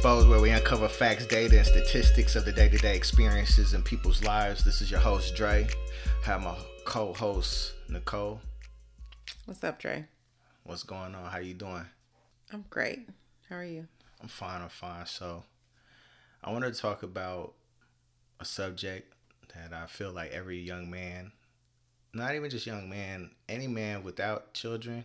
Exposed, where we uncover facts, data, and statistics of the day to day experiences in people's lives. This is your host, Dre. I have my co host, Nicole. What's up, Dre? What's going on? How you doing? I'm great. How are you? I'm fine, I'm fine. So, I wanted to talk about a subject that I feel like every young man, not even just young man, any man without children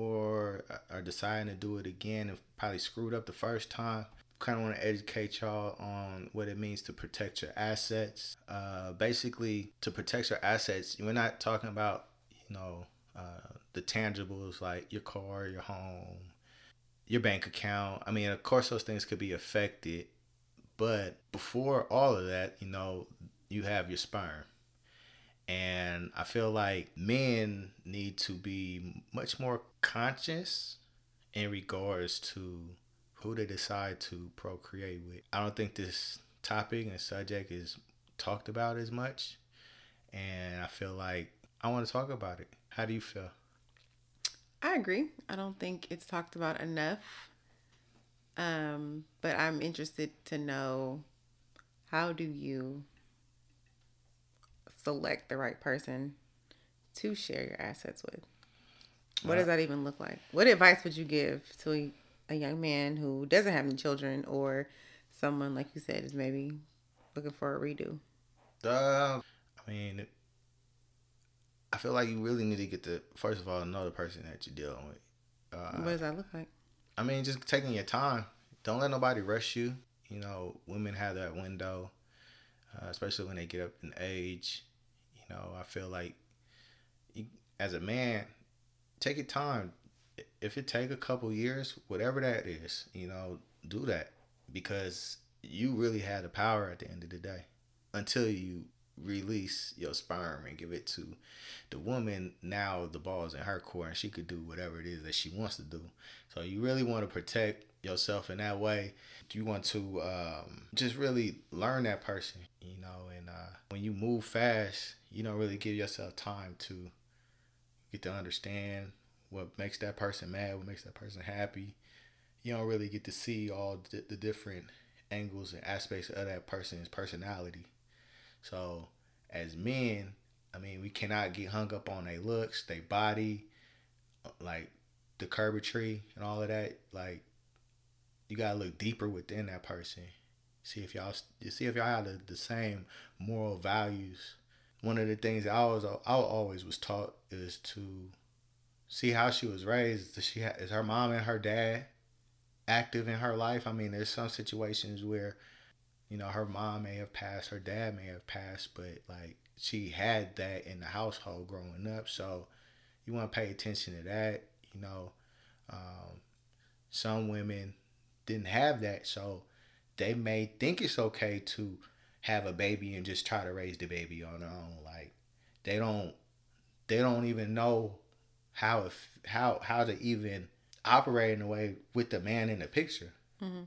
or are deciding to do it again and probably screwed up the first time. Kind of want to educate y'all on what it means to protect your assets. Uh, basically, to protect your assets, we're not talking about you know uh, the tangibles like your car, your home, your bank account. I mean, of course, those things could be affected, but before all of that, you know, you have your sperm. And I feel like men need to be much more conscious in regards to who they decide to procreate with. I don't think this topic and subject is talked about as much. And I feel like I want to talk about it. How do you feel? I agree. I don't think it's talked about enough. Um, but I'm interested to know how do you select the right person to share your assets with? What does that even look like? What advice would you give to a, a young man who doesn't have any children or someone, like you said, is maybe looking for a redo? Uh, I mean, I feel like you really need to get to, first of all, know the person that you're dealing with. Uh, what does that look like? I mean, just taking your time. Don't let nobody rush you. You know, women have that window, uh, especially when they get up in age know, I feel like you, as a man, take your time. If it take a couple years, whatever that is, you know, do that. Because you really had the power at the end of the day. Until you release your sperm and give it to the woman now the ball's in her court and she could do whatever it is that she wants to do. So you really want to protect yourself in that way you want to um, just really learn that person you know and uh, when you move fast you don't really give yourself time to get to understand what makes that person mad, what makes that person happy. You don't really get to see all the, the different angles and aspects of that person's personality. So, as men, I mean, we cannot get hung up on their looks, their body, like the curvatry and all of that. Like, you gotta look deeper within that person. See if y'all, see if y'all have the, the same moral values one of the things I was I always was taught is to see how she was raised. Does she ha- is her mom and her dad active in her life? I mean, there's some situations where you know her mom may have passed, her dad may have passed, but like she had that in the household growing up. So you want to pay attention to that. You know, um, some women didn't have that, so they may think it's okay to have a baby and just try to raise the baby on their own. Like they don't they don't even know how if how how to even operate in a way with the man in the picture. Mm-hmm.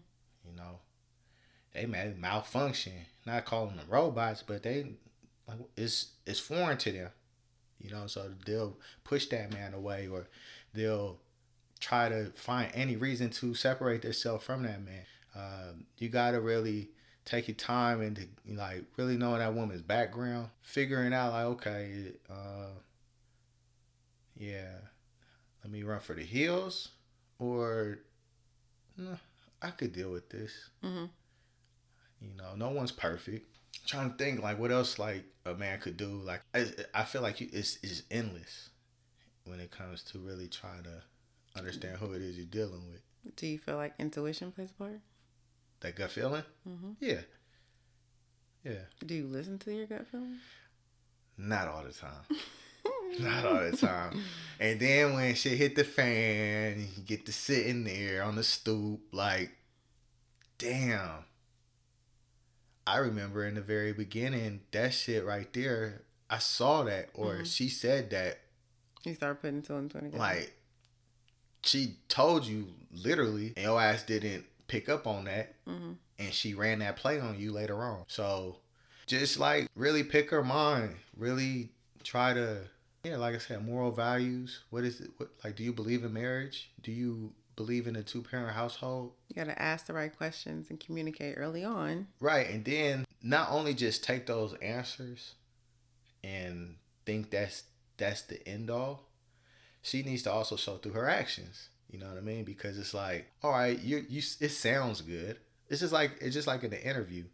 You know, they may malfunction. Not calling them robots, but they like it's it's foreign to them. You know, so they'll push that man away or they'll try to find any reason to separate themselves from that man. Uh, you gotta really take your time into like really knowing that woman's background, figuring out like okay, uh, yeah, let me run for the hills, or I could deal with this. Mm-hmm. You know, no one's perfect. I'm trying to think like what else like a man could do. Like I, I feel like it's it's endless when it comes to really trying to understand who it is you're dealing with. Do you feel like intuition plays a part? That gut feeling? Mm-hmm. Yeah. Yeah. Do you listen to your gut feeling? Not all the time. Not all the time. And then when shit hit the fan, you get to sitting there on the stoop, like, damn. I remember in the very beginning, that shit right there, I saw that, or mm-hmm. she said that. You start putting two and twenty. Like, she told you literally, and your ass didn't pick up on that mm-hmm. and she ran that play on you later on. So just like really pick her mind, really try to yeah, like I said, moral values. What is it? What like do you believe in marriage? Do you believe in a two parent household, You got to ask the right questions and communicate early on. right? And then not only just take those answers and think that's that's the end all. She needs to also show through her actions. You know what I mean? Because it's like, all right, you you it sounds good. It's just like it's just like in the interview.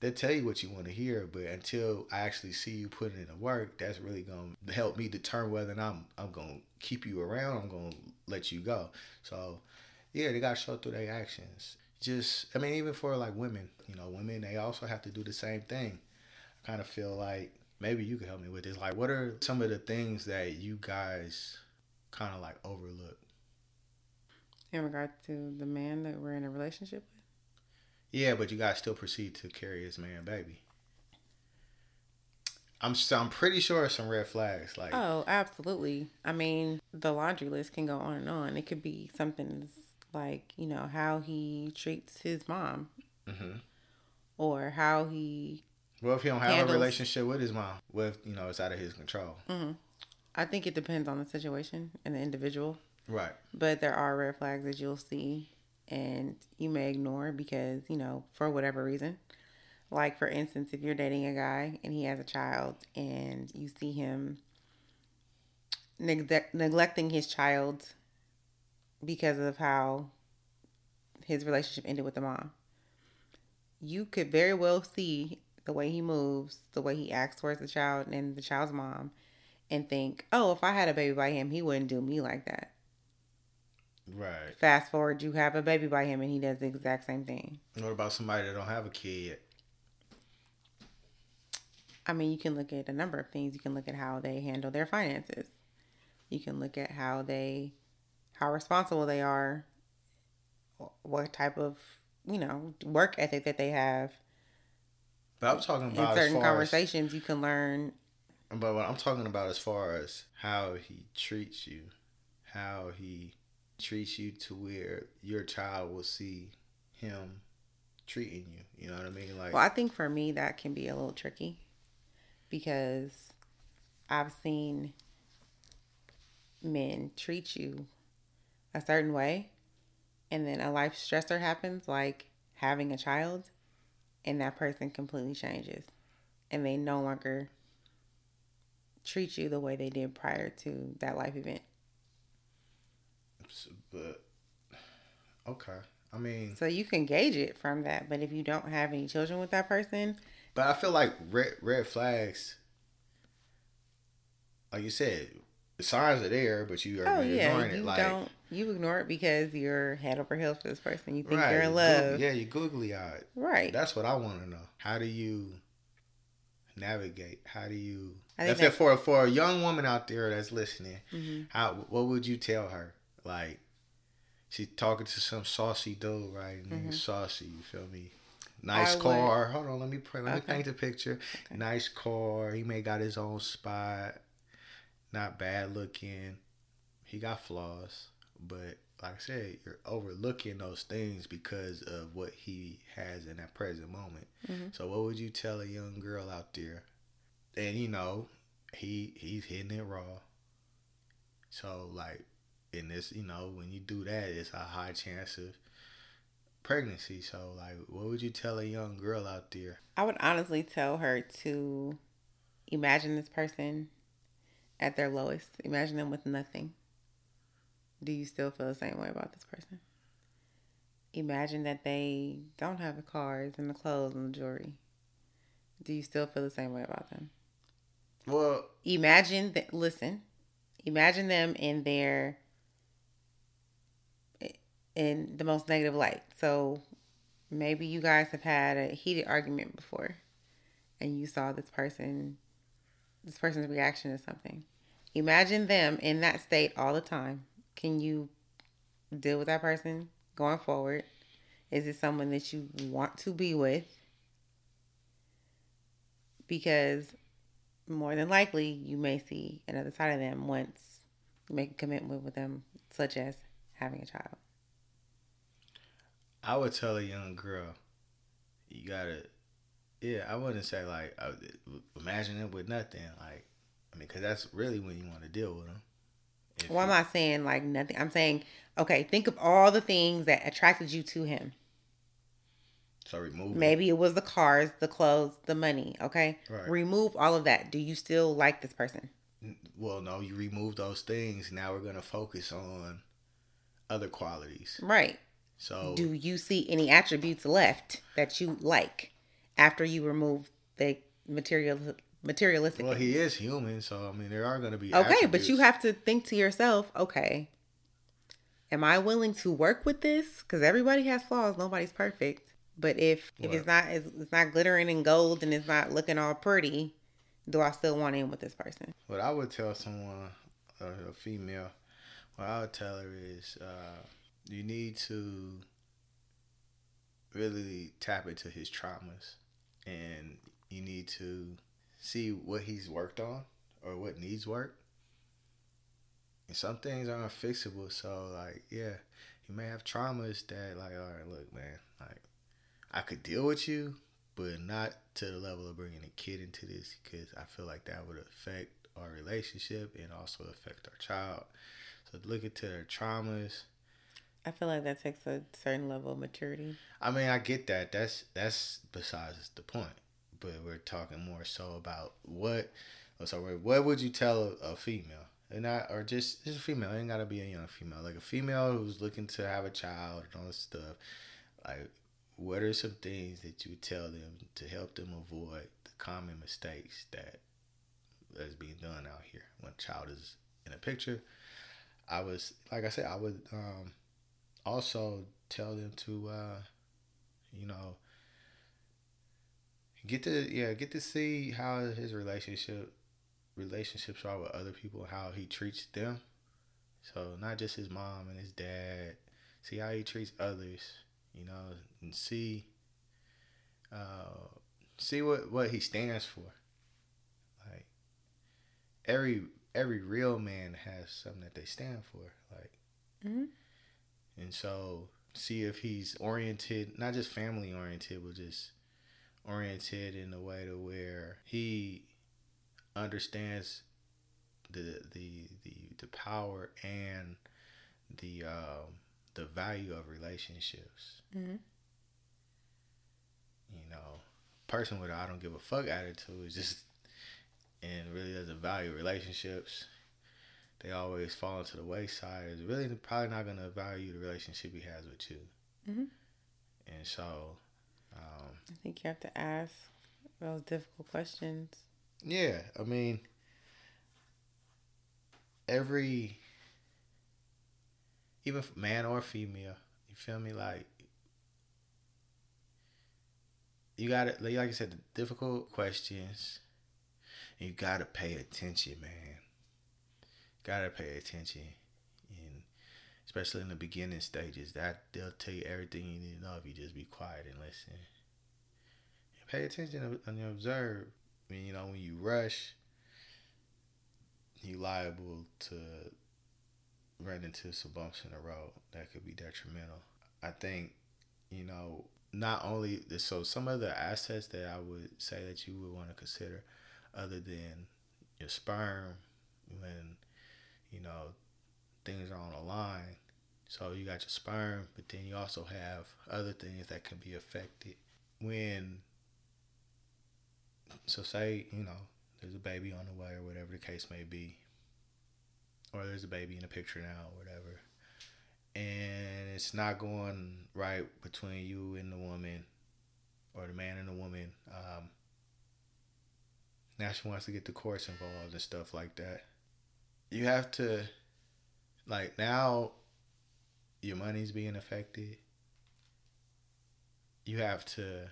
They tell you what you want to hear, but until I actually see you putting in the work, that's really gonna help me determine whether or not I'm I'm gonna keep you around. I'm gonna let you go. So, yeah, they gotta show through their actions. Just, I mean, even for like women, you know, women they also have to do the same thing. I kind of feel like maybe you could help me with this. Like, what are some of the things that you guys kind of like overlook? In regard to the man that we're in a relationship with. Yeah, but you guys still proceed to carry his man baby. I'm so I'm pretty sure some red flags. Like, Oh, absolutely. I mean, the laundry list can go on and on. It could be something like, you know, how he treats his mom Mhm. or how he. Well, if he don't have Handles- a relationship with his mom, what if you know it's out of his control? Mm-hmm. I think it depends on the situation and the individual, Right. but there are red flags that you'll see and you may ignore because, you know, for whatever reason. Like, for instance, if you're dating a guy and he has a child and you see him neglect- neglecting his child because of how his relationship ended with the mom, you could very well see the way he moves, the way he acts towards the child and the child's mom, and think, oh, if I had a baby by him, he wouldn't do me like that. Right. Fast forward, you have a baby by him and he does the exact same thing. What about somebody that don't have a kid yet? I mean, you can look at a number of things. You can look at how they handle their finances. You can look at how they, how responsible they are, what type of, you know, work ethic that they have. But I'm talking In about as certain conversations, you can learn. As, but what I'm talking about as far as how he treats you, how he treats you to where your child will see him treating you. You know what I mean? Like, Well, I think for me, that can be a little tricky because I've seen men treat you a certain way, and then a life stressor happens, like having a child, and that person completely changes, and they no longer treat you the way they did prior to that life event. but okay. I mean, So you can gauge it from that, but if you don't have any children with that person, but I feel like red red flags. Like you said, the signs are there, but you are Oh yeah, ignoring you it. Like, don't you ignore it because you're head over heels for this person. You think right? you're in love, yeah, you googly eyed. right? That's what I want to know. How do you navigate? How do you? I think If for for a young woman out there that's listening, Mhm. how what would you tell her? Like, she's talking to some saucy dude, right? And he's saucy. You feel me? Nice Mm-hmm. I would- car. Hold on, let me pray. Let me paint the picture. Nice car. He may got his own spot. Not bad looking. He got flaws, but like I said, you're overlooking those things because of what he has in that present moment. Mhm. So, what would you tell a young girl out there? And you know, he he's hitting it raw. So, like in this, you know, when you do that, it's a high chance of pregnancy. So, like, what would you tell a young girl out there? I would honestly tell her to imagine this person at their lowest. Imagine them with nothing. Do you still feel the same way about this person? Imagine that they don't have the cars and the clothes and the jewelry. Do you still feel the same way about them? Well, imagine that listen imagine them in their in the most negative light so maybe you guys have had a heated argument before and you saw this person this person's reaction to something imagine them in that state all the time can you deal with that person going forward is it someone that you want to be with because more than likely you may see another side of them once you make a commitment with them, such as having a child. I would tell a young girl, you gotta, yeah, I wouldn't say like, imagine it with nothing. Like, I mean, because that's really when you want to deal with them. If Well, I'm you- not saying like nothing. I'm saying, okay, think of all the things that attracted you to him. so remove. Maybe it was the cars, the clothes, the money. Okay. Right. Remove all of that. Do you still like this person? Well, no, you remove those things. Now we're gonna focus on other qualities. Right. So Do you see any attributes left that you like after you remove the material materialistic? well, he is human, so I mean, there are gonna be okay, but you have to think to yourself, okay, am I willing to work with this? Because everybody has flaws. Nobody's perfect. But if if it's not it's, not glittering in gold and it's not looking all pretty, do I still want in with this person? What I would tell someone, a female, what I would tell her is, uh, you need to really tap into his traumas, and you need to see what he's worked on or what needs work. And some things are unfixable, so like, yeah, you may have traumas that, like, all right, look, man, like, I could deal with you, but not to the level of bringing a kid into this because I feel like that would affect our relationship and also affect our child. So look into their traumas. I feel like that takes a certain level of maturity. I mean, I get that. That's that's besides the point. But we're talking more so about what. So what would you tell a, female, and not or just just a female? It ain't gotta be a young female. Like a female who's looking to have a child and all this stuff. Like, what are some things that you tell them to help them avoid the common mistakes that is being done out here when a child is in a picture? I was like I said, I would um, also tell them to, uh, you know, get to yeah get to see how his relationship relationships are with other people, how he treats them. So not just his mom and his dad. See how he treats others, you know, and see, uh, see what what he stands for. Like every every real man has something that they stand for. Like, Mhm. and so see if he's oriented, not just family oriented, but just oriented in a way to where he understands the the the, the power and the um, the value of relationships. Mhm. You know, person with a I don't give a fuck attitude is just and really doesn't value relationships. They always fall into the wayside. Is really probably not gonna value the relationship he has with you. Mhm. And so, um, I think you have to ask those difficult questions. Yeah, I mean, every, even man or female, you feel me? Like, you got to, like I said, the difficult questions, you got to pay attention, man. Got to pay attention. Especially in the beginning stages, that they'll tell you everything you need to know if you just be quiet and listen. And pay attention and observe. I mean, you know, when you rush, you liable to run into some bumps in the road that could be detrimental. I think, you know, not only so some of the assets that I would say that you would want to consider, other than your sperm, when you know things are on the line. So you got your sperm, but then you also have other things that can be affected when so say you know there's a baby on the way or whatever the case may be or there's a baby in the picture now or whatever. And it's not going right between you and the woman or the man and the woman. Um, now she wants to get the courts involved and stuff like that. You have to like now your money's being affected you have to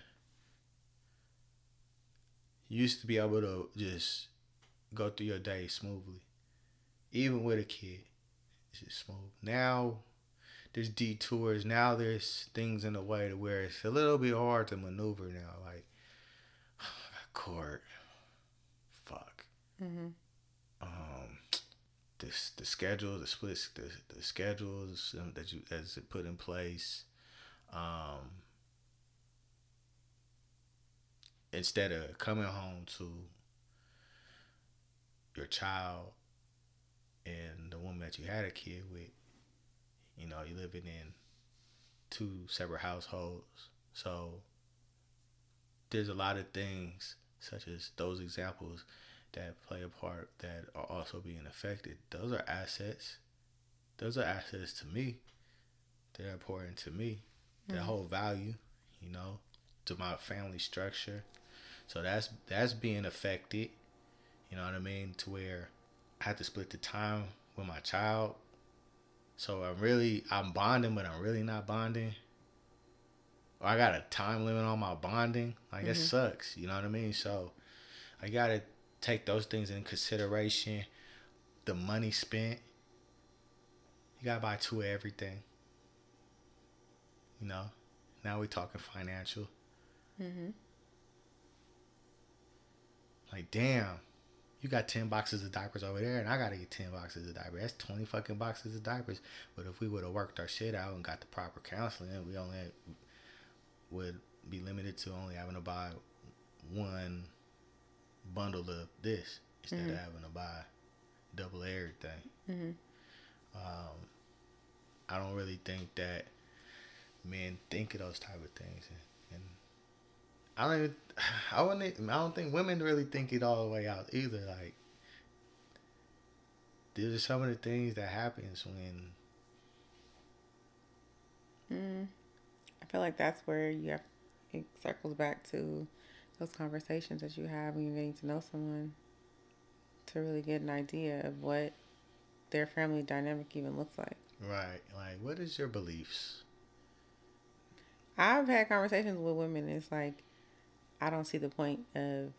you used to be able to just go through your day smoothly, even with a kid. It's just smooth. Now there's detours. Now there's things in the way to where it's a little bit hard to maneuver now. Like court, fuck. Mm-hmm. Um, this the schedule, the splits, the the schedules that you that's put in place. Um, instead of coming home to your child and the woman that you had a kid with, you know, you're living in two separate households. So there's a lot of things such as those examples that play a part that are also being affected. Those are assets. Those are assets to me. They're important to me. That mm-hmm. whole value, you know, to my family structure. So that's that's being affected. You know what I mean? To where I have to split the time with my child. So I'm really I'm bonding, but I'm really not bonding. Or I got a time limit on my bonding. Like mm-hmm. that sucks. You know what I mean? So I gotta take those things in consideration. The money spent. You gotta buy two of everything. You know? Now we talking financial. Mm-hmm. Like, damn, you got 10 boxes of diapers over there, and I gotta get 10 boxes of diapers. That's 20 fucking boxes of diapers. But if we would have worked our shit out and got the proper counseling, we only had, would be limited to only having to buy one bundle of this instead mm-hmm. of having to buy double everything. Mm-hmm. Um, I don't really think that men think of those type of things, and, and I don't even, I wouldn't, I don't think women really think it all the way out either. Like, these are some of the things that happens when. Mm. I feel like that's where you have. It circles back to those conversations that you have when you're getting to know someone to really get an idea of what their family dynamic even looks like. Right. Like, what is your beliefs? I've had conversations with women. it's like, I don't see the point of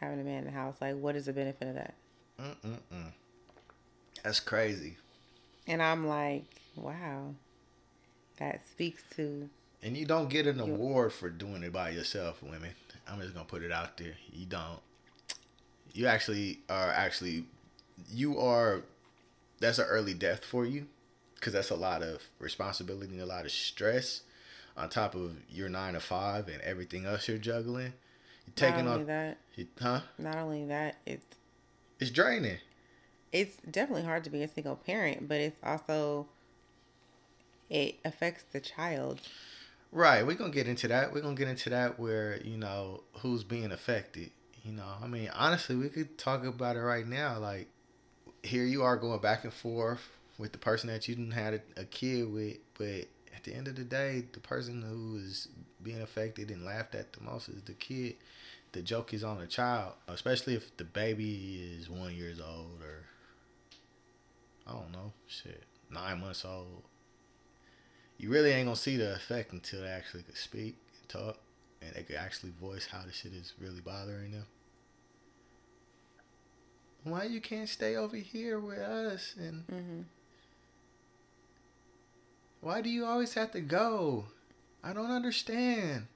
having a man in the house. Like, what is the benefit of that? Mm-mm-mm. That's crazy. And I'm like, wow, that speaks to. And you don't get an award for doing it by yourself, women. I'm just gonna put it out there. You don't. You actually are actually, you are. That's an early death for you, because that's a lot of responsibility and a lot of stress on top of your nine to five and everything else you're juggling. You're taking Not only on that, you, huh? Not only that, it's it's draining. It's definitely hard to be a single parent, but it's also it affects the child. Right, we're gonna get into that. We're gonna get into that where you know who's being affected. You know, I mean, honestly, we could talk about it right now. Like, here you are going back and forth with the person that you didn't had a, a kid with, but at the end of the day, the person who is being affected and laughed at the most is the kid. The joke is on the child, especially if the baby is one years old or I don't know, shit, nine months old. You really ain't gonna see the effect until they actually could speak and talk, and they could actually voice how the shit is really bothering them. Why you can't stay over here with us and. Mm-hmm why do you always have to go? I don't understand.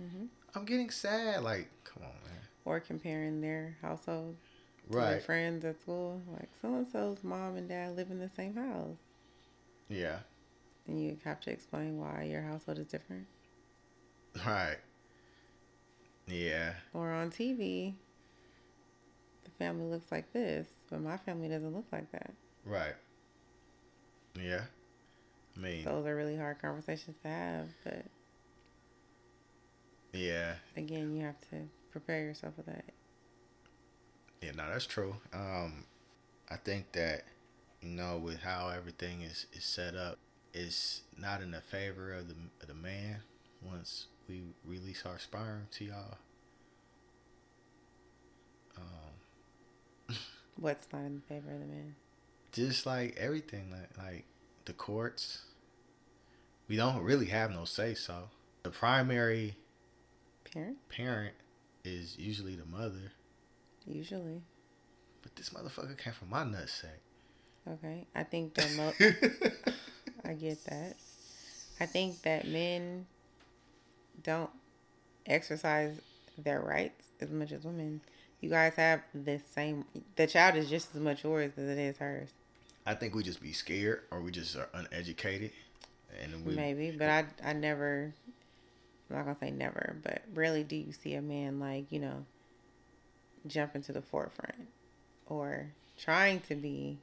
Mm-hmm. I'm getting sad. Like, come on, man. Or comparing their household to right. their friends at school. Like, so and so's mom and dad live in the same house. Yeah. And you have to explain why your household is different. Right. Yeah. Or on TV, the family looks like this, but my family doesn't look like that. Right. Yeah. I mean, those are really hard conversations to have, but yeah. Again, you have to prepare yourself for that. Yeah, no, that's true. Um, I think that you know, with how everything is, is set up, it's not in the favor of the of the man. Once we release our sperm to y'all. Um, What's not in favor of the man? Just like everything, like like the courts, we don't really have no say so. The primary parent parent is usually the mother. Usually. But this motherfucker came from my nutsack. Okay, I think the mo. I get that. I think that men don't exercise their rights as much as women. You guys have the same. The child is just as much yours as it is hers. I think we just be scared or we just are uneducated. And we, maybe, but I I never I'm not gonna say never, but rarely do you see a man like, you know, jump into the forefront or trying to be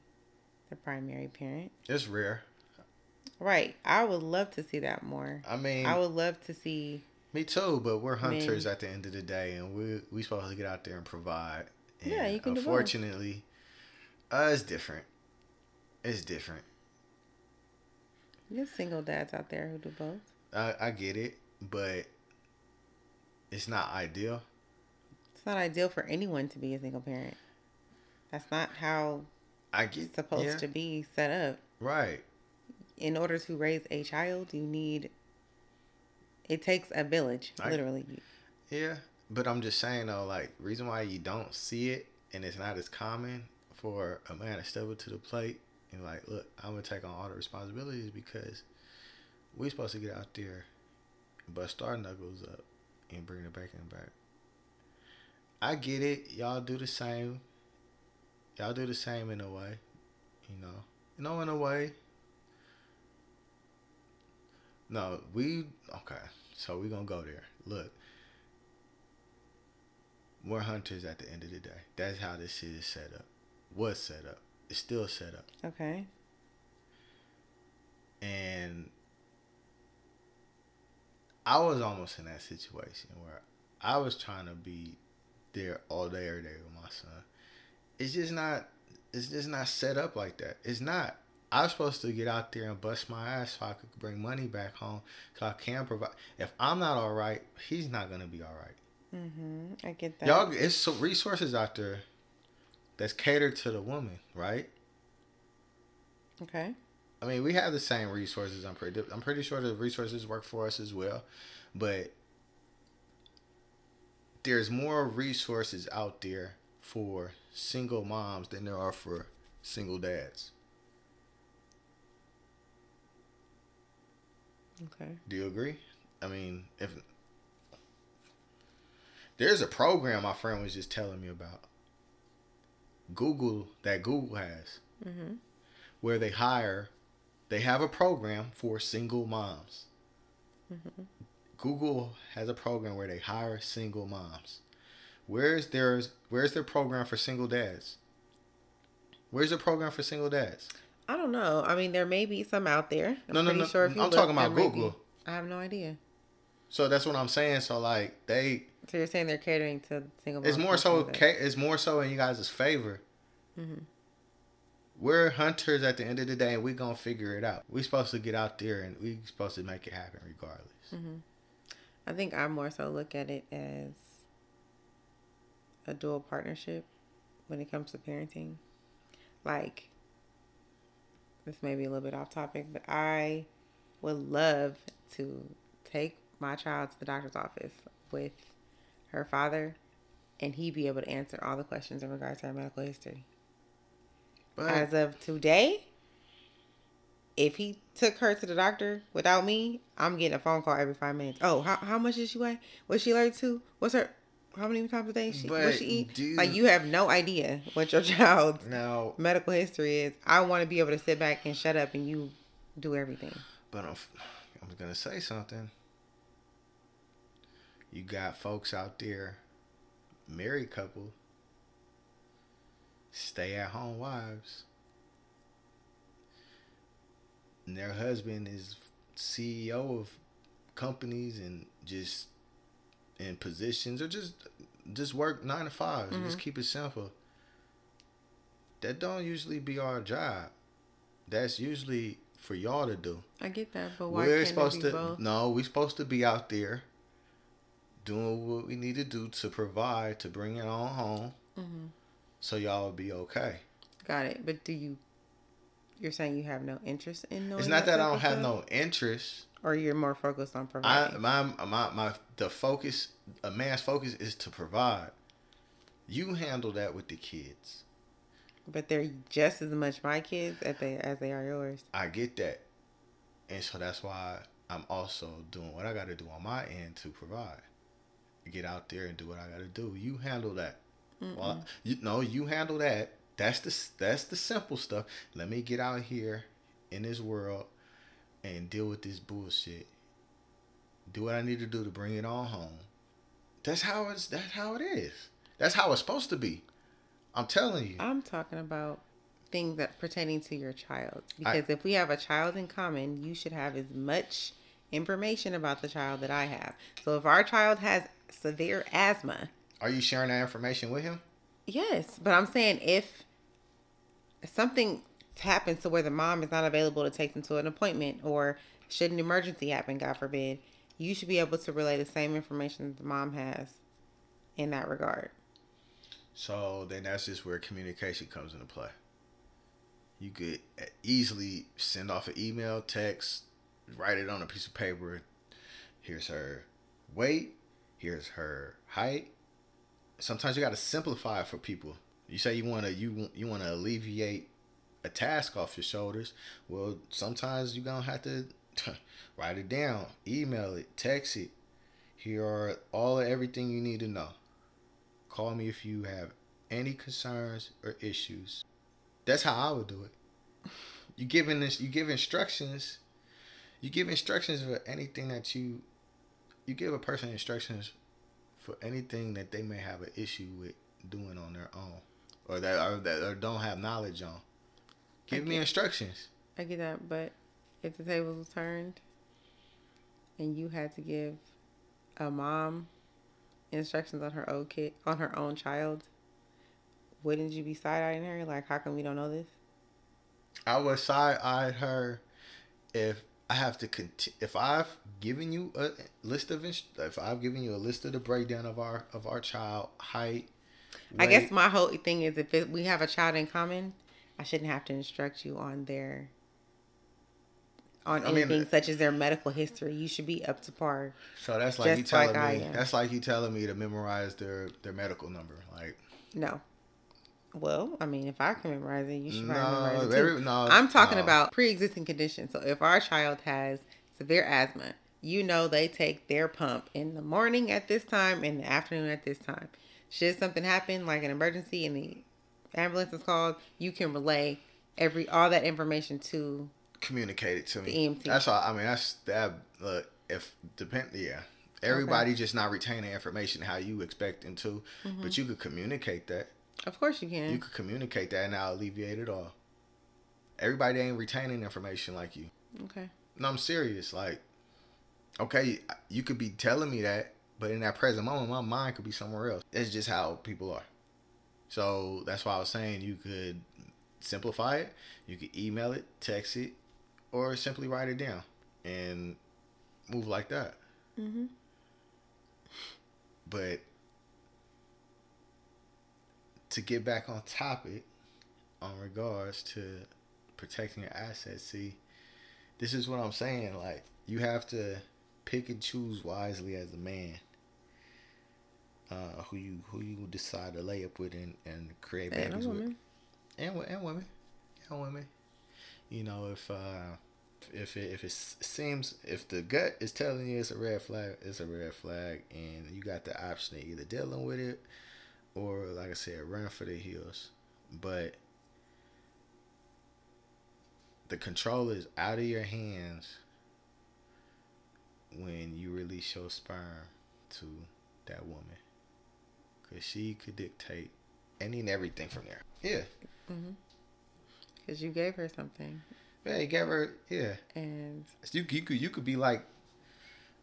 the primary parent. It's rare. Right. I would love to see that more. I mean, I would love to see. me too. But we're hunters Men. at the end of the day, and we we supposed to get out there and provide. And Yeah, you can. Unfortunately, uh, it's different. It's different. There's single dads out there who do both. I, I get it, but it's not ideal. It's not ideal for anyone to be a single parent. That's not how I get it's supposed yeah, to be set up. right. In order to raise a child, you need. It takes a village, I- literally. Yeah, but I'm just saying though, like reason why you don't see it and it's not as common for a man to step up to the plate and like, look, I'm gonna take on all the responsibilities because we supposed to get out there, bust our knuckles up, and bring the bacon back. I get it. Y'all do the same. Y'all do the same in a way, you know. You know, in a way. No, we okay. So we gonna go there. Look, we're hunters at the end of the day. That's how this shit is set up. Was set up. It's still set up. Okay. And I was almost in that situation where I was trying to be there all day, every day with my son. It's just not. It's just not set up like that. It's not. I'm supposed to get out there and bust my ass so I could bring money back home, so I can provide. If I'm not all right, he's not gonna be all right. Mm-hmm. I get that. Y'all, it's so resources out there that's catered to the woman, right? Okay. I mean, we have the same resources. I'm pretty. I'm pretty sure the resources work for us as well, but there's more resources out there for single moms than there are for single dads. Okay. Do you agree? I mean, if there's a program my friend was just telling me about, Google that Google has, Mm-hmm. where they hire, they have a program for single moms. Mm-hmm. Google has a program where they hire single moms. Where's their Where's their program for single dads? Where's the program for single dads? I don't know. I mean, there may be some out there. I'm No, no, no. Sure if I'm look, talking about there may be. Google. I have no idea. So that's what I'm saying. So like they, So you're saying they're catering to single? it's more so. ca- It's more so in you guys' favor. Mm-hmm. We're hunters at the end of the day, and we gonna figure it out. We supposed to get out there and we supposed to make it happen regardless. Mm-hmm. I think I more so look at it as a dual partnership when it comes to parenting. Like, this may be a little bit off topic, but I would love to take my child to the doctor's office with her father and he be able to answer all the questions in regards to her medical history. But As of today, if he took her to the doctor without me, I'm getting a phone call every five minutes. Oh, how, how much did she weigh? What's she allergic to? What's her? How many times a day she what she eat? do- Like you have no idea what your child's now, medical history is. I want to be able to sit back and shut up and you do everything. but I'm, I'm gonna say something. You got folks out there, married couple, stay at home wives. And their husband is CEO of companies and just in positions or just just work nine to 5 Just keep it simple. That don't usually be our job. That's usually for y'all to do. I get that, but why We're can't supposed to both? no, we're supposed to be out there doing what we need to do to provide to bring it on home, Mm-hmm. so y'all will be okay. Got it. But do you? You're saying you have no interest in knowing? it's not that I don't have stuff? no interest. Or you're more focused on providing? I my my my the focus a man's focus is to provide. You handle that with the kids. but they're just as much my kids as they as they are yours. I get that. And so that's why I'm also doing what I got to do on my end to provide. Get out there and do what I got to do. You handle that. Well, you know, you handle that. That's the that's the simple stuff. Let me get out here in this world and deal with this bullshit. Do what I need to do to bring it all home. That's how it's that's how it is. That's how it's supposed to be. I'm telling you. I'm talking about things that pertaining to your child. Because I, if we have a child in common, you should have as much information about the child that I have. So if our child has severe asthma, are you sharing that information with him? Yes, but I'm saying if something happens to where the mom is not available to take them to an appointment or should an emergency happen, God forbid, you should be able to relay the same information that the mom has in that regard. So then that's just where communication comes into play. You could easily send off an email, text, write it on a piece of paper. Here's her weight. Here's her height. Sometimes you got to simplify it for people. You say you want to you you want to alleviate a task off your shoulders. Well, sometimes you're gonna have to write it down, email it, text it. Here are all of everything you need to know. Call me if you have any concerns or issues. That's how I would do it. You giving this you give instructions. You give instructions for anything that you you give a person instructions for anything that they may have an issue with doing on their own or that or that or don't have knowledge on. Give me instructions. I get that, but if the tables was turned and you had to give a mom instructions on her own kid on her own child, wouldn't you be side eyeing her? Like, how come we don't know this? I would side eye her if I have to continue. If I've given you a list of if I've given you a list of the breakdown of our of our child height. Weight, I guess my whole thing is if it, we have a child in common, I shouldn't have to instruct you on their on anything I mean, such as their medical history. You should be up to par. So that's like you telling like me. That's like you telling me to memorize their their medical number. Like no. Well, I mean, if I can memorize it, you should no, memorize it too. no, I'm talking no. about pre-existing conditions. So if our child has severe asthma, you know they take their pump in the morning at this time, in the afternoon at this time. Should something happen, like an emergency, and the ambulance is called, you can relay every all that information to communicate it to me. EMT. That's all. I mean, that's that. Look, if depend, yeah. Everybody okay. just not retaining information how you expect them to, mm-hmm. but you could communicate that. Of course you can. You could communicate that and I'll alleviate it all. Everybody ain't retaining information like you. Okay. No, I'm serious. Like, okay, you could be telling me that, but in that present moment, my mind could be somewhere else. It's just how people are. So that's why I was saying you could simplify it. You could email it, text it, or simply write it down and move like that. Mm-hmm. But to get back on topic, on regards to protecting your assets, see, this is what I'm saying. Like you have to pick and choose wisely as a man uh, who you who you decide to lay up with and, and create babies with, and and women, and women. You know, if uh, if it, if it seems if the gut is telling you it's a red flag, it's a red flag, and you got the option of either dealing with it or, like I said, run for the hills. But the control is out of your hands when you release your sperm to that woman because she could dictate any and everything from there. Yeah. Because mm-hmm. you gave her something. Yeah, you gave her. Yeah. And you you could you could be like,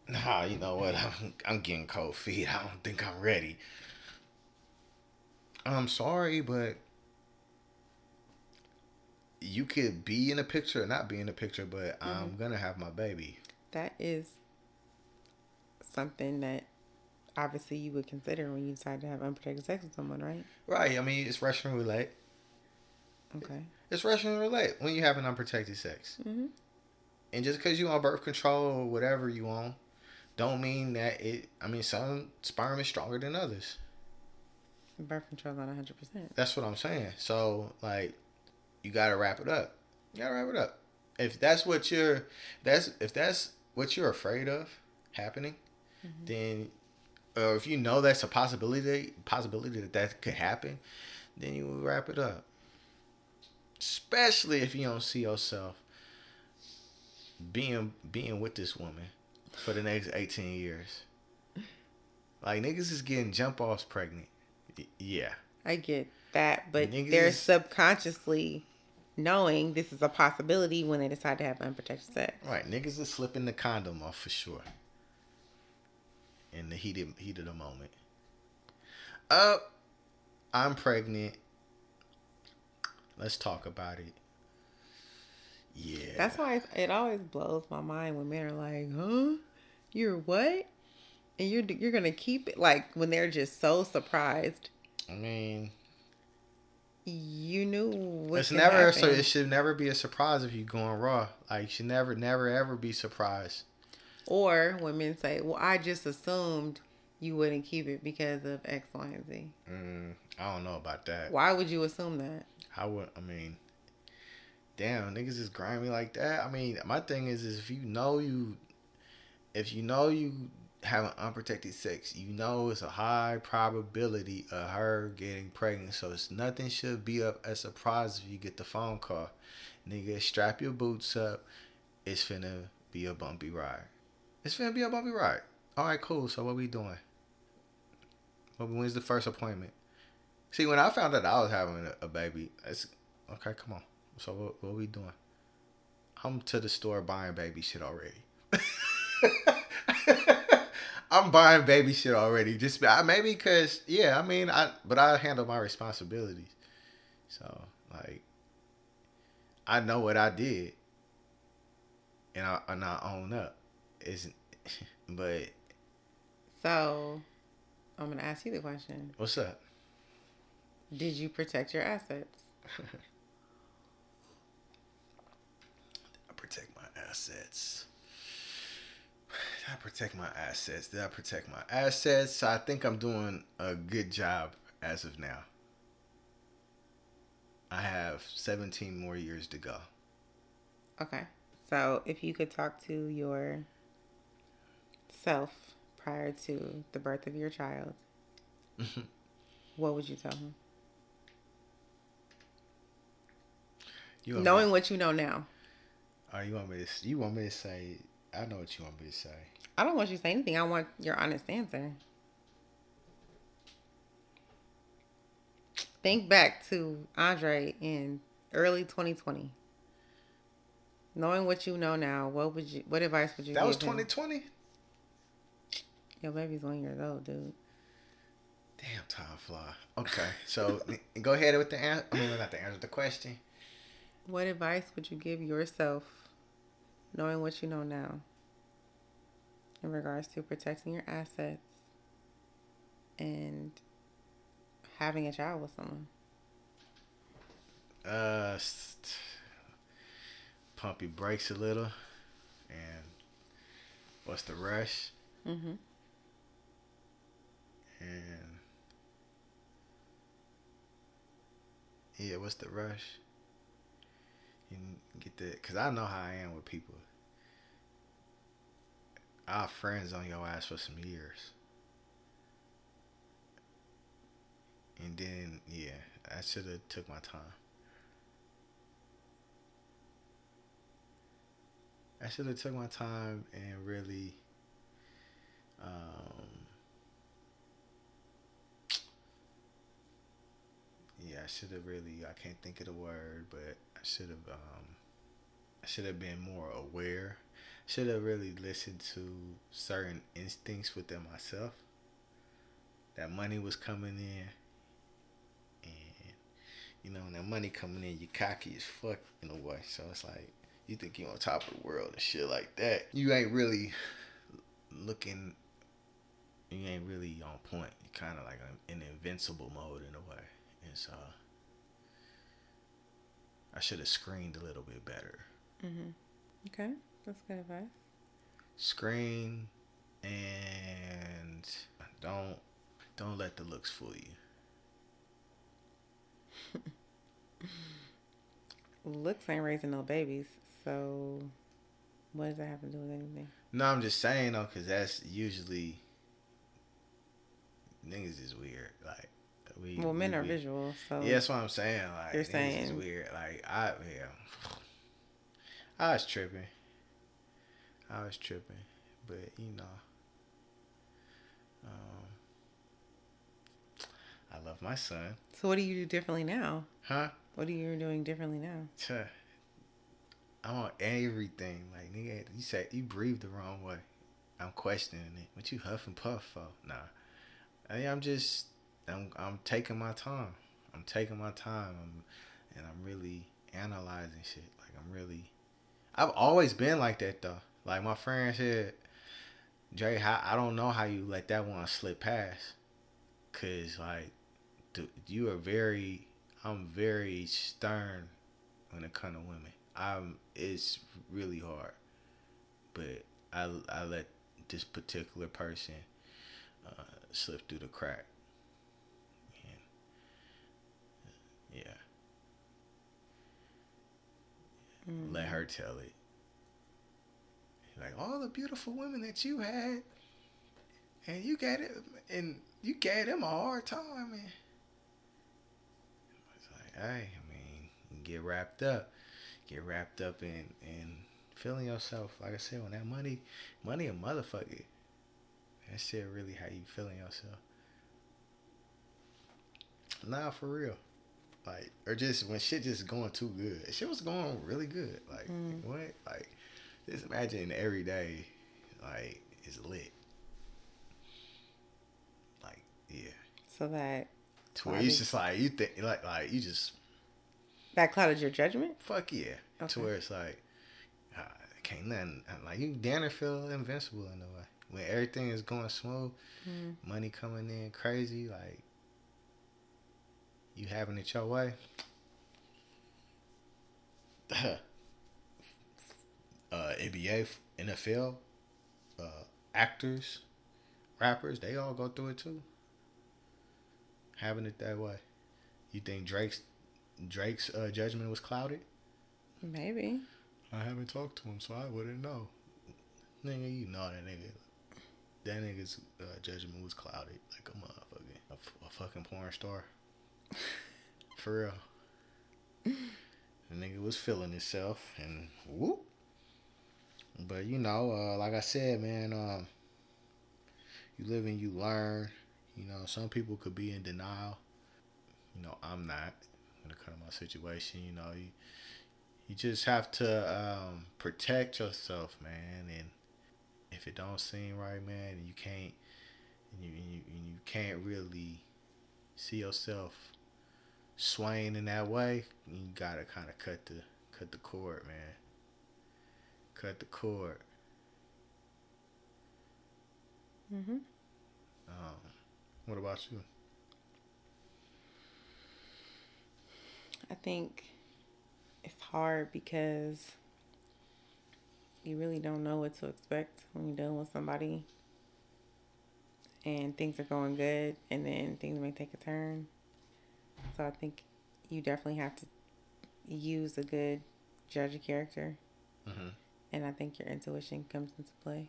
nah, you know what? I'm I'm getting cold feet. I don't think I'm ready. I'm sorry, but you could be in a picture or not be in a picture, but mm-hmm. I'm gonna have my baby. That is something that obviously you would consider when you decide to have unprotected sex with someone, right? Right. I mean, it's Russian roulette. Okay. It's Russian roulette when you have an unprotected sex. Mm-hmm. And just because you on birth control or whatever you on, don't mean that it. I mean, some sperm is stronger than others. Birth control not hundred percent. That's what I'm saying. So like, you gotta wrap it up. You gotta wrap it up. If that's what you're, that's if that's what you're afraid of happening, mm-hmm. then or if you know that's a possibility possibility that that could happen, then you will wrap it up. Especially if you don't see yourself being being with this woman for the next 18 years. Like niggas is getting jump offs pregnant. Yeah. I get that, but niggas they're subconsciously knowing this is a possibility when they decide to have unprotected sex. Right, niggas are slipping the condom off for sure. In the heat of, heat of the moment. Uh, I'm pregnant. Let's talk about it. Yeah. That's why it, it always blows my mind when men are like, "Huh? You're what?" And you're you're gonna keep it like when they're just so surprised. I mean, You knew what it's never so it should never be a surprise if you're going raw. Like you should never, never, ever be surprised. Or when men say, "Well, I just assumed you wouldn't keep it because of X, Y, and Z." Mm, I don't know about that. Why would you assume that? I would. I mean, damn, niggas is grimy like that. I mean, my thing is, is if you know you, if you know you having unprotected sex, you know it's a high probability of her getting pregnant. So it's nothing should be up a surprise if you get the phone call. Nigga, strap your boots up. It's finna be a bumpy ride. It's gonna be a bumpy ride. All right, cool. So what we doing? When's the first appointment? See, when I found out I was having a, a baby, it's okay. Come on. So what, what we doing? I'm to the store buying baby shit already. I'm buying baby shit already. Just maybe because yeah, I mean I but I handle my responsibilities. So like I know what I did, and I and I own up. Isn't but So, I'm gonna ask you the question: what's up? Did you protect your assets? I protect my assets. Did I protect my assets? Did I protect my assets? So I think I'm doing a good job as of now. I have 17 more years to go. Okay. So, if you could talk to your self prior to the birth of your child, what would you tell him? You Knowing me, what you know now. oh, you want me to? You want me to say? I know what you want me to say. I don't want you to say anything. I want your honest answer. Think back to Andre in early 2020. Knowing what you know now, what would you? What advice would you give? That was give him? 2020. Your baby's one year old, dude. Damn, time fly. Okay, so go ahead with the answer. I mean, not the answer, the question. What advice would you give yourself, knowing what you know now, in regards to protecting your assets and having a child with someone? Uh, st- pump your brakes a little, and what's the rush? Mm-hmm. And yeah, what's the rush? You get that because I know how I am with people. Our friends on your ass for some years, and then yeah, I should have took my time. I should have took my time and really. Um, yeah, I should have really. I can't think of the word, but I should have. Um, I should have been more aware. Should have really listened to certain instincts within myself. That money was coming in, and you know, when that money coming in, you cocky as fuck in a way. So it's like you think you're on top of the world and shit like that. You ain't really looking. You ain't really on point. You're kind of like in invincible mode in a way. And so I should have screened a little bit better. Mm-hmm. Okay, that's good advice. Screen and don't don't let the looks fool you. Looks ain't raising no babies, so what does that have to do with anything? No, I'm just saying though, cause that's usually niggas is weird. Like we. Well, men we, are we- visual, so Yeah, that's what I'm saying. Like You're saying it's weird. Like I yeah. I was tripping. I was tripping, but you know. Um, I love my son, So what do you do differently now? huh? What are you doing differently now? I'm on everything. Like nigga, you said you breathe the wrong way. I'm questioning it. What you huff and puff for? Nah. I mean, I'm just I'm I'm taking my time. I'm taking my time. I'm, and I'm really analyzing shit. Like I'm really I've always been like that though. Like my friend said, Jay, how I don't know how you let that one slip past. Cause like you are very I'm very stern when it comes to women. I'm it's really hard. But I I let this particular person uh, slip through the crack. And, yeah. Mm. Let her tell it. Like all the beautiful women that you had, and you got it, and you gave them a hard time, and it's like, hey, I mean, get wrapped up, get wrapped up in in feeling yourself. Like I said, when that money, money a motherfucker. That shit really how you feeling yourself. Nah, for real. Like, or just when shit just going too good. Shit was going really good. Like, mm. what? Like, just imagine every day, like, is lit. Like, yeah. So that. To where you just like, you think, like, like, you just. That clouded your judgment? Fuck yeah. Okay. To where it's like, uh, can't nothing, like, you damn feel invincible in a way. When everything is going smooth, mm. money coming in crazy, like, you having it your way. uh, NBA, NFL, uh, actors, rappers, they all go through it too. Having it that way. You think Drake's Drake's uh, judgment was clouded? Maybe. I haven't talked to him, so I wouldn't know. Nigga, you know that nigga. That nigga's uh, judgment was clouded like a motherfucker. A, f- a fucking porn star. For real. The nigga was feeling himself and whoop. But you know, uh, like I said, man, um, you live and you learn. You know, some people could be in denial. You know, I'm not when it comes my situation. You know, you you just have to um, protect yourself, man. And if it don't seem right, man, and you can't, and you and you, and you can't really see yourself swaying in that way, you gotta kind of cut the cut the cord, man. Cut the cord. Mhm. Um, what about you? I think it's hard because you really don't know what to expect when you're dealing with somebody and things are going good and then things may take a turn. So I think you definitely have to use a good judge of character. Mm-hmm. And I think your intuition comes into play.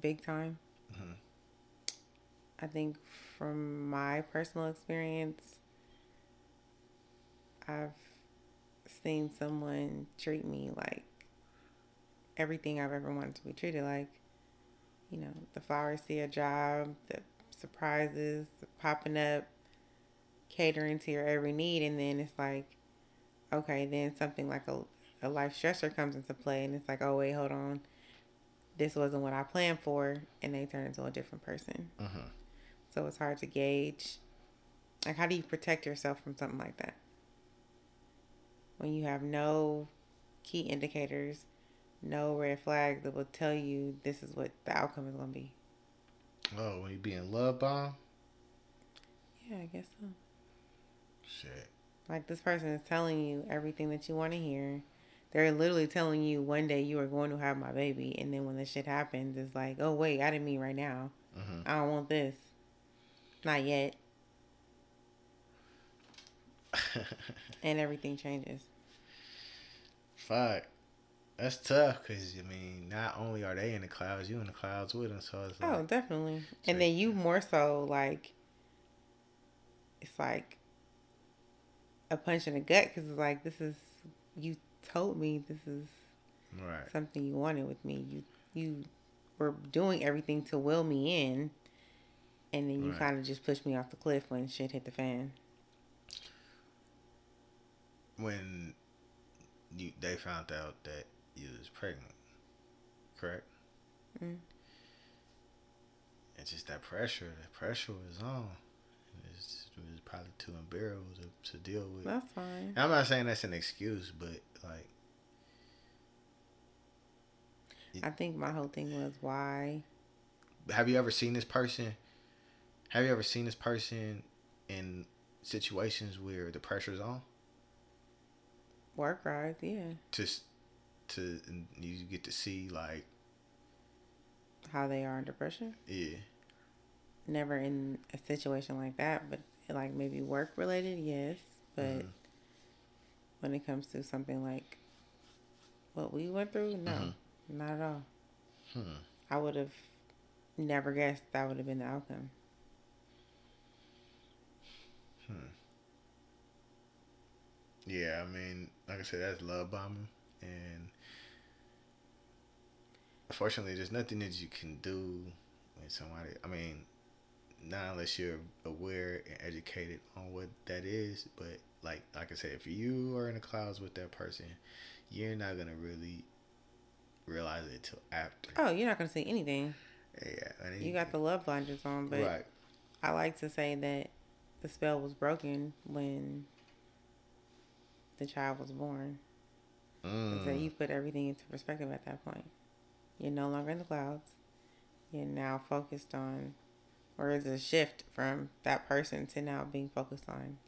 Big time. Mm-hmm. I think from my personal experience, I've seen someone treat me like everything I've ever wanted to be treated like. You know, the flowers see a job, the surprises popping up, catering to your every need, and then it's like, okay, then something like a, a life stressor comes into play, and it's like, oh, wait, hold on. This wasn't what I planned for, and they turn into a different person. Uh-huh. So it's hard to gauge. Like, how do you protect yourself from something like that? When you have no key indicators no red flags that will tell you this is what the outcome is going to be. Oh, when you being love bomb? Yeah, I guess so. Shit. Like this person is telling you everything that you want to hear. They're literally telling you one day you are going to have my baby, and then when this shit happens, it's like, oh wait, I didn't mean right now. Mm-hmm. I don't want this. Not yet. and everything changes. Fuck. That's tough because I mean, not only are they in the clouds, you in the clouds with them. So it's oh, like, oh, definitely. And then you more so like, it's like a punch in the gut because it's like this is you told me this is right. something you wanted with me. You you were doing everything to will me in, and then you right. kind of just pushed me off the cliff when shit hit the fan. when you they found out that you was pregnant, correct? Mm. It's just that pressure. The pressure was on. It's, it was probably too unbearable to, to deal with. That's fine. And I'm not saying that's an excuse, but like, I think my whole thing was why. have you ever seen this person? Have you ever seen this person in situations where the pressure's on? Work rise, yeah. Just to and you get to see like, How they are under pressure. yeah, Never in a situation like that, but like maybe work related, yes. But Mhm. when it comes to something like what we went through, no, Mhm. not at all. hmm. I would have never guessed that would have been the outcome. Yeah, I mean, like I said, that's love bombing, and unfortunately, there's nothing that you can do when somebody. I mean, not unless you're aware and educated on what that is. But like, like I said, if you are in the clouds with that person, you're not gonna really realize it till after. Oh, you're not gonna see anything. Yeah, I mean, You got the love blinders on, but right. I like to say that the spell was broken when the child was born. Mm. So you put everything into perspective at that point. You're no longer in the clouds. You're now focused on, or is a shift from that person to now being focused on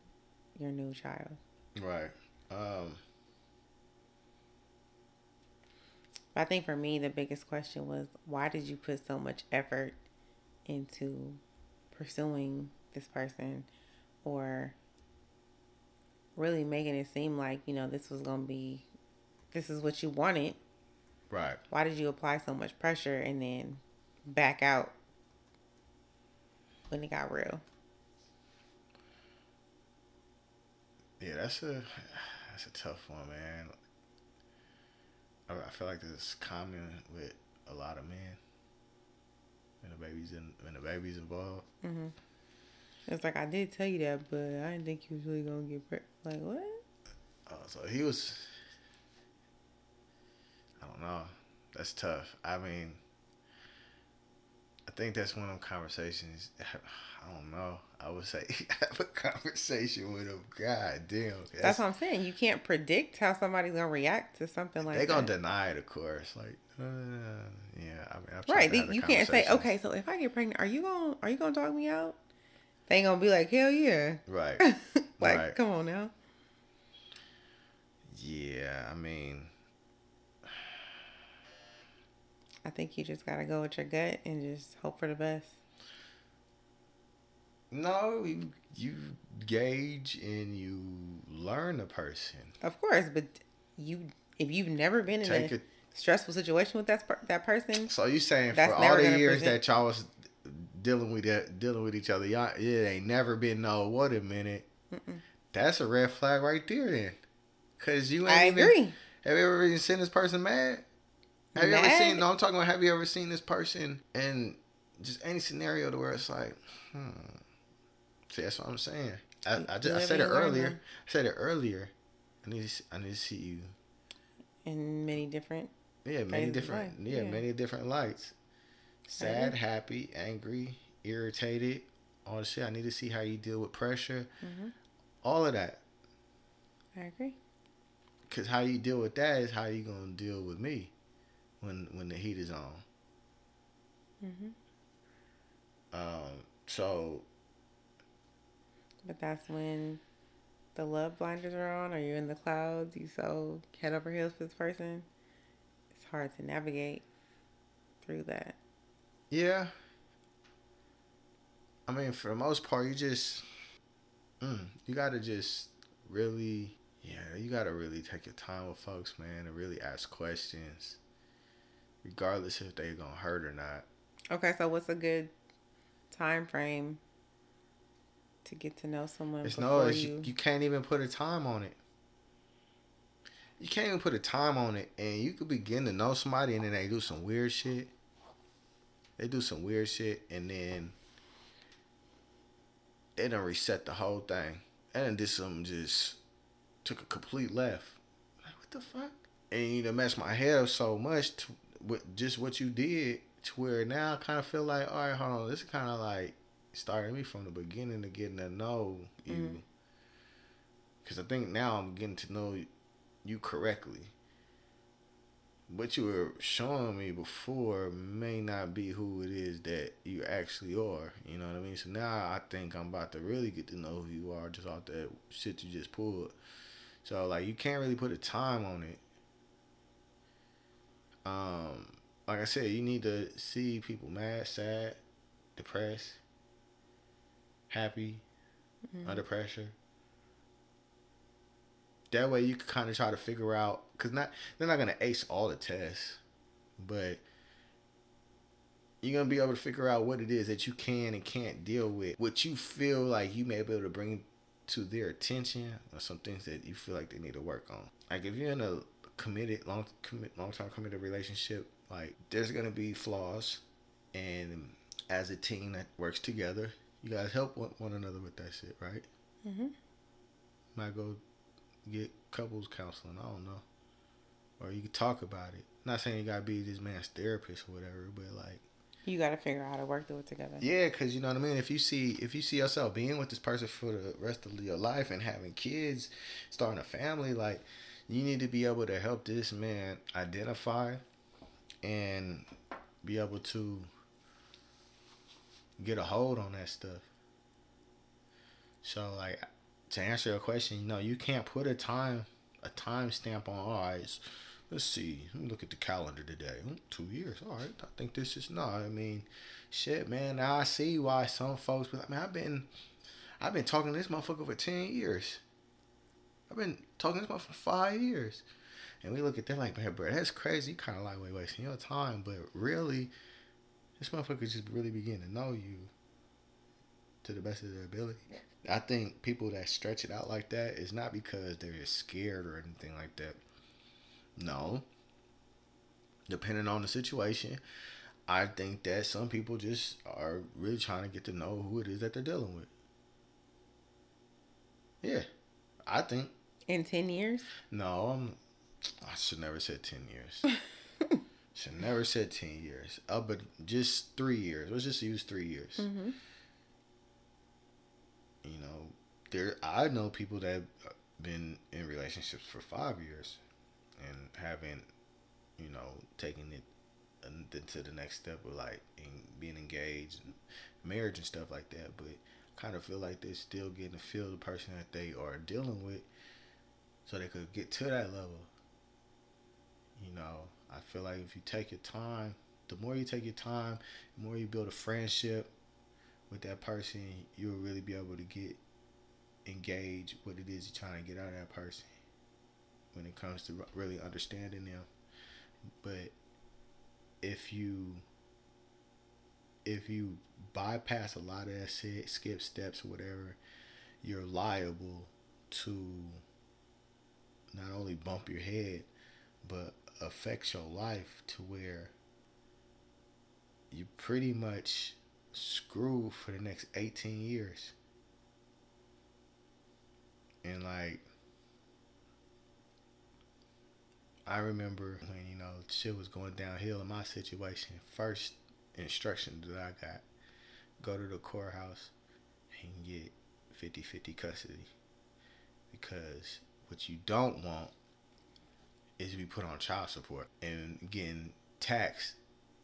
your new child. Right. Um. But I think for me, the biggest question was why did you put so much effort into pursuing this person or really making it seem like, you know, this was going to be, this is what you wanted. Right. Why did you apply so much pressure and then back out when it got real? Yeah, that's a that's a tough one, man. I, I feel like this is common with a lot of men when the baby's in when the baby's involved. Mm-hmm. It's like, I did tell you that, but I didn't think you was really going to get pregnant. Like, what? Oh, so he was. I don't know. That's tough. I mean, think that's one of them conversations. I don't know. I would say have a conversation with him. God damn. That's, what I'm saying. You can't predict how somebody's to react to something like they that. gonna deny it, of course. Like, uh, yeah. I mean, Right. You can't say, okay, so if I get pregnant, are you to are you to dog me out? They ain't to be like, hell yeah. Right. like, Right. come on now. Yeah. I mean, I think you just got to go with your gut and just hope for the best. no. You you gauge and you learn a person. Of course, but you if you've never been in Take a it. stressful situation with that that person, So you saying for all the years present- that y'all was dealing with that, dealing with each other, y'all it ain't never been no what a minute. That's a red flag right there, then. Cause you ain't I even. agree. Have you ever even seen this person mad? Have you ever seen? No, I'm talking about. Have you ever seen this person in just any scenario to where it's like, hmm. See, that's what I'm saying. I, I, just, I said it earlier. I said it earlier. I need to. See, I need to see you. in many different Yeah, many different. Yeah, yeah. many different lights. Sad, happy, angry, irritated, all the shit. I need to see how you deal with pressure. Mm-hmm. All of that. I agree. Cause how you deal with that is how you gonna deal with me when when the heat is on. Mhm. Um. So But that's when the love blinders are on, or you're in the clouds, you so head over heels for this person. It's hard to navigate through that. yeah. I mean, for the most part, you just mm, you gotta just really yeah you gotta really take your time with folks, man, and really ask questions, regardless if they're gonna hurt or not. Okay, so what's a good time frame to get to know someone It's no, it's, you? you, can't even put a time on it. You can't even put a time on it, and you could begin to know somebody, and then they do some weird shit. They do some weird shit, and then they don't reset the whole thing, and then did some just took a complete left. Like what the fuck? And you done messed my head up so much to, with just what you did to where now I kind of feel like, all right, hold on, this is kind of like started me from the beginning to getting to know you. Mm-hmm. Because I think now I'm getting to know you correctly. What you were showing me before may not be who it is that you actually are. You know what I mean? So now I think I'm about to really get to know who you are just off that shit you just pulled. So like you can't really put a time on it. Um, like I said, you need to see people mad, sad, depressed, happy, under pressure. That way you can kind of try to figure out because not they're not gonna ace all the tests, but you're gonna be able to figure out what it is that you can and can't deal with. What you feel like you may be able to bring to their attention, or some things that you feel like they need to work on. Like if you're in a committed long commit long term committed relationship, like there's gonna be flaws, and as a team that works together, you guys help one, one another with that shit, right? Mm-hmm. Might go get couples counseling. I don't know, or you can talk about it. Not saying you gotta be this man's therapist or whatever, but like You got to figure out how to work through it together. yeah, because you know what I mean. If you see if you see yourself being with this person for the rest of your life and having kids, starting a family, like you need to be able to help this man identify and be able to get a hold on that stuff. So like to answer your question, you know, you can't put a time a time stamp on all right. Let's see. Let look at the calendar today. Hmm, Two years. All right. I think this is not. I mean, shit, man. Now I see why some folks. I mean, I've been, I've been talking to this motherfucker for ten years. I've been talking to this motherfucker for five years, and we look at that like, man, bro, that's crazy. You kind of like way wasting your time, but really, this motherfucker just really begin to know you to the best of their ability. I think people that stretch it out like that is not because they're scared or anything like that. No. Depending on the situation, I think that some people just are really trying to get to know who it is that they're dealing with. Yeah, I think. In 10 years? No, I'm, I should never said 10 years. should never said 10 years. Uh, but just three years. Let's just use three years. Mm-hmm. You know, there I know people that have been in relationships for five years and haven't, you know, taken it and to the next step of like being engaged and marriage and stuff like that. But kind of feel like they're still getting to feel the person that they are dealing with, so they could get to that level. You know, I feel like if you take your time, the more you take your time, the more you build a friendship with that person, you'll really be able to get engaged what it is you're trying to get out of that person when it comes to really understanding them. But if you if you bypass a lot of that shit, skip steps whatever, you're liable to not only bump your head, but affects your life to where you pretty much screwed for the next 18 years. And like, I remember when, you know, shit was going downhill in my situation. First instruction that I got go to the courthouse and get 50 50 custody. Because what you don't want is to be put on child support and getting taxed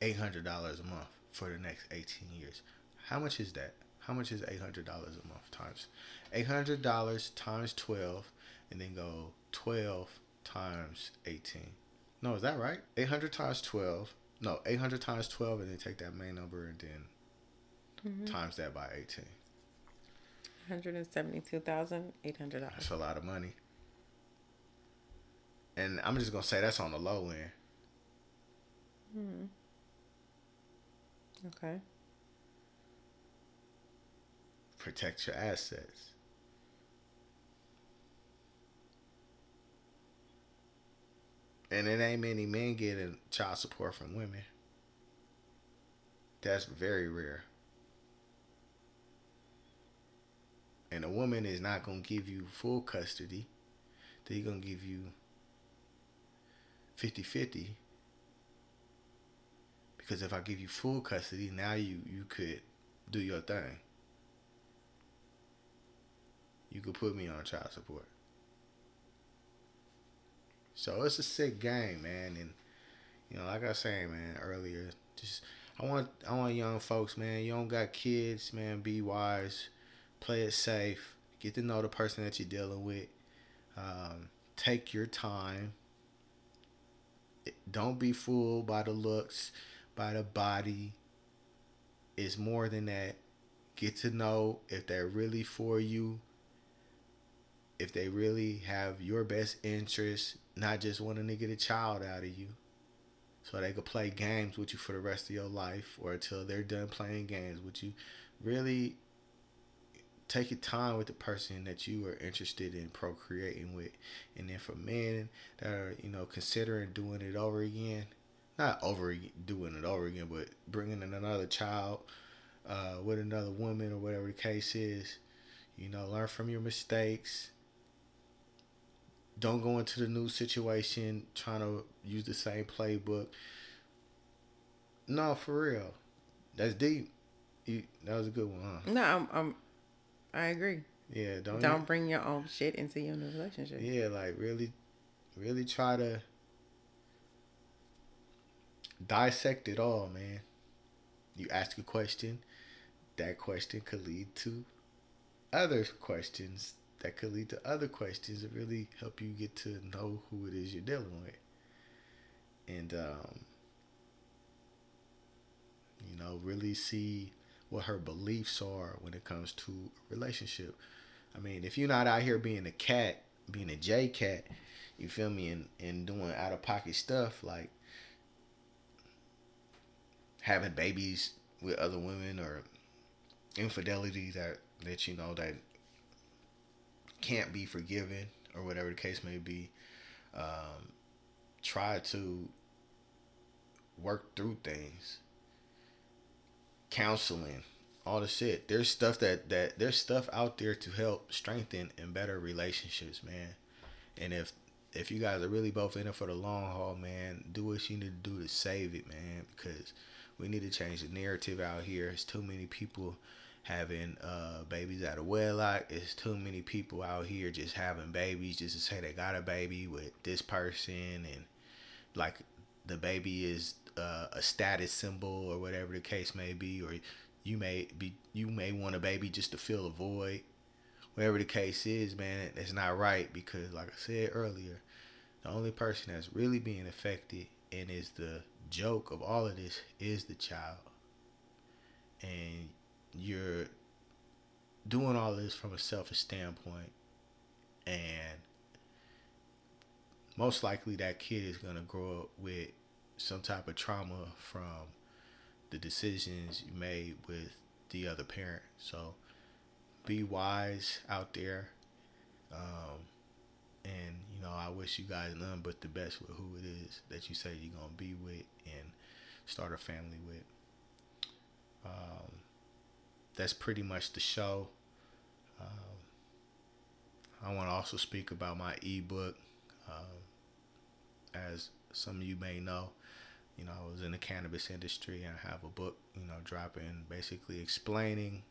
$800 a month for the next 18 years. How much is that? How much is $800 a month times? $800 times 12 and then go 12 times 18. No, is that right? 800 times 12. No, 800 times 12 and then take that main number and then Mm-hmm. times that by 18. $172,800. That's a lot of money. And I'm just going to say that's on the low end. Hmm. Okay. Protect your assets. And it ain't many men getting child support from women. That's very rare. And a woman is not going to give you full custody. that he gonna give you 50-50 because if I give you full custody, now you you could do your thing. You could put me on child support. So it's a sick game, man, and you know, like I was saying, man, earlier, just I want I want young folks, man. You don't got kids, man. Be wise, play it safe, get to know the person that you're dealing with. Um, take your time. Don't be fooled by the looks by the body. It's more than that. Get to know if they're really for you, if they really have your best interest, not just wanting to get a child out of you. So they could play games with you for the rest of your life or until they're done playing games with you. Really take your time with the person that you are interested in procreating with. And then for men that are, you know, considering doing it over again, not over doing it over again, but bringing in another child uh, with another woman or whatever the case is. You know, learn from your mistakes. Don't go into the new situation trying to use the same playbook. No, for real, that's deep. You, that was a good one. Huh? No, I'm, I'm, I agree. Yeah, don't don't you, bring your own shit into your new relationship. Yeah, like really, really try to dissect it all, man. You ask a question, that question could lead to other questions that could lead to other questions that really help you get to know who it is you're dealing with. And um, you know, really see what her beliefs are when it comes to a relationship. I mean, if you're not out here being a cat, being a J cat, you feel me, and, and doing out of pocket stuff like having babies with other women or infidelity that that you know that can't be forgiven or whatever the case may be um, try to work through things counseling all the shit there's stuff that that there's stuff out there to help strengthen and better relationships man and if if you guys are really both in it for the long haul man do what you need to do to save it man because we need to change the narrative out here. It's too many people having uh, babies out of wedlock. It's too many people out here just having babies just to say they got a baby with this person and like the baby is uh, a status symbol or whatever the case may be, or you may be you may want a baby just to fill a void. Whatever the case is, man, it's not right because, like I said earlier, the only person that's really being affected and is the joke of all of this is the child. And you're doing all this from a selfish standpoint. And most likely that kid is going to grow up with some type of trauma from the decisions you made with the other parent. So be wise out there. Um, and you know, I wish you guys none but the best with who it is that you say you're gonna be with and start a family with. Um, that's pretty much the show. Um, I want to also speak about my ebook. Um, as some of you may know, you know, I was in the cannabis industry and I have a book, you know, dropping basically explaining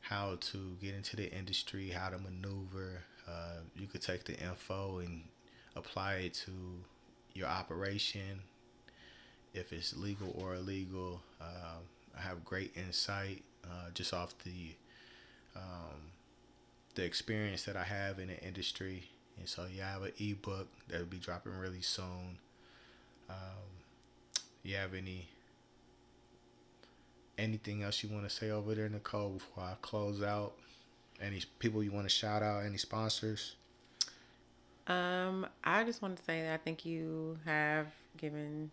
how to get into the industry, how to maneuver, uh, you could take the info and apply it to your operation, if it's legal or illegal. Uh, I have great insight uh, just off the um, the experience that I have in the industry. And so, yeah, I have an ebook that will be dropping really soon. Um, you have any anything else you want to say over there, Nicole, before I close out? Any people you want to shout out? Any sponsors? Um, I just want to say that I think you have given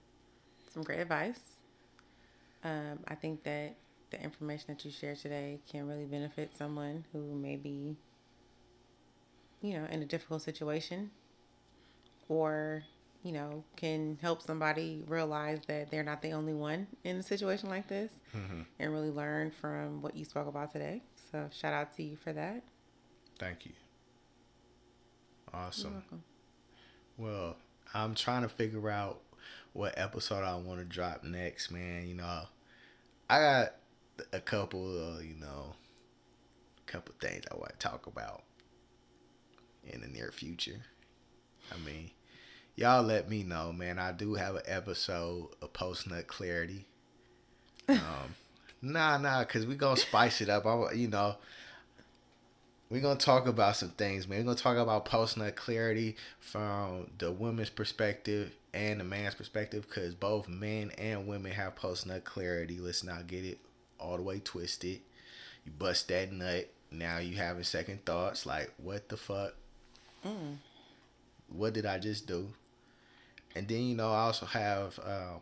some great advice. Um, I think that the information that you shared today can really benefit someone who may be, you know, in a difficult situation or, you know, can help somebody realize that they're not the only one in a situation like this mm-hmm. and really learn from what you spoke about today. So shout out to you for that. Thank you. Awesome. Well, I'm trying to figure out what episode I want to drop next, man. You know, I got a couple of, you know, a couple things I want to talk about in the near future. I mean, y'all let me know, man. I do have an episode of Post Nut Clarity. Um, nah, nah, cause we gonna spice it up. I, you know, we gonna talk about some things, man. We're gonna talk about post nut clarity from the women's perspective and the man's perspective, cause both men and women have post nut clarity. Let's not get it all the way twisted. You bust that nut, now you having second thoughts, like what the fuck? Mm. What did I just do? And then you know I also have um,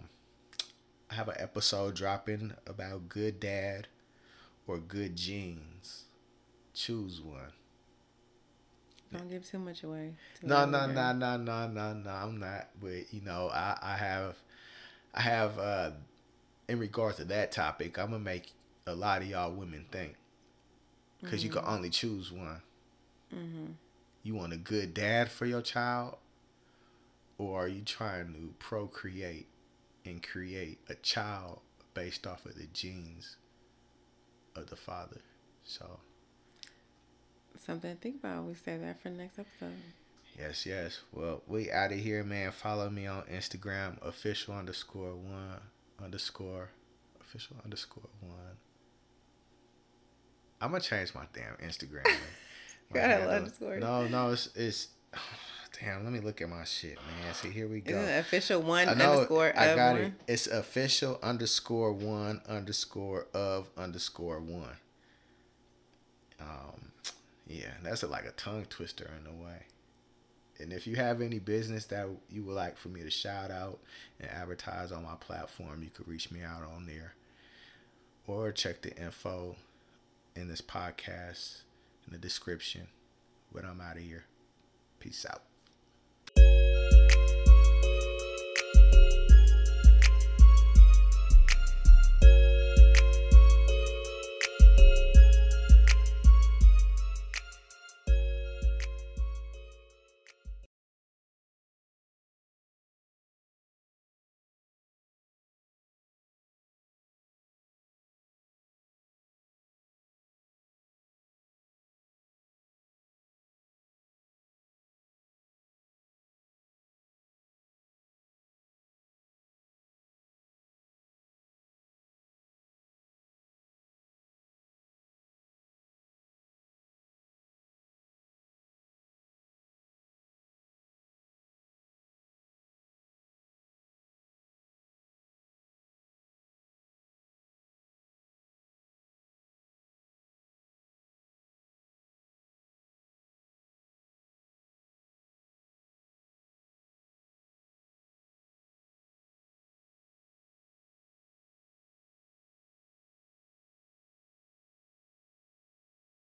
I have an episode dropping about good dad or good genes. Choose one. Don't give too much away. Too No, no, no, no, no, no, no. I'm not. But you know, I, I have, I have. uh In regards to that topic, I'm gonna make a lot of y'all women think, because you can only choose one. Mm-hmm. You want a good dad for your child, or are you trying to procreate and create a child based off of the genes of the father? So Something to think about. We say that for the next episode. Yes, yes. Well, we out of here, man. Follow me on Instagram, official underscore one underscore official underscore one. I'm gonna change my damn Instagram. My handle- underscore. No, no, it's it's. Damn, let me look at my shit, man. See, here we go. Official one I know underscore I of got one? it. It's official underscore one underscore of underscore one. Um, yeah, that's a, like a tongue twister in a way. And if you have any business that you would like for me to shout out and advertise on my platform, you could reach me out on there, or check the info in this podcast in the description. But I'm out of here. Peace out thank you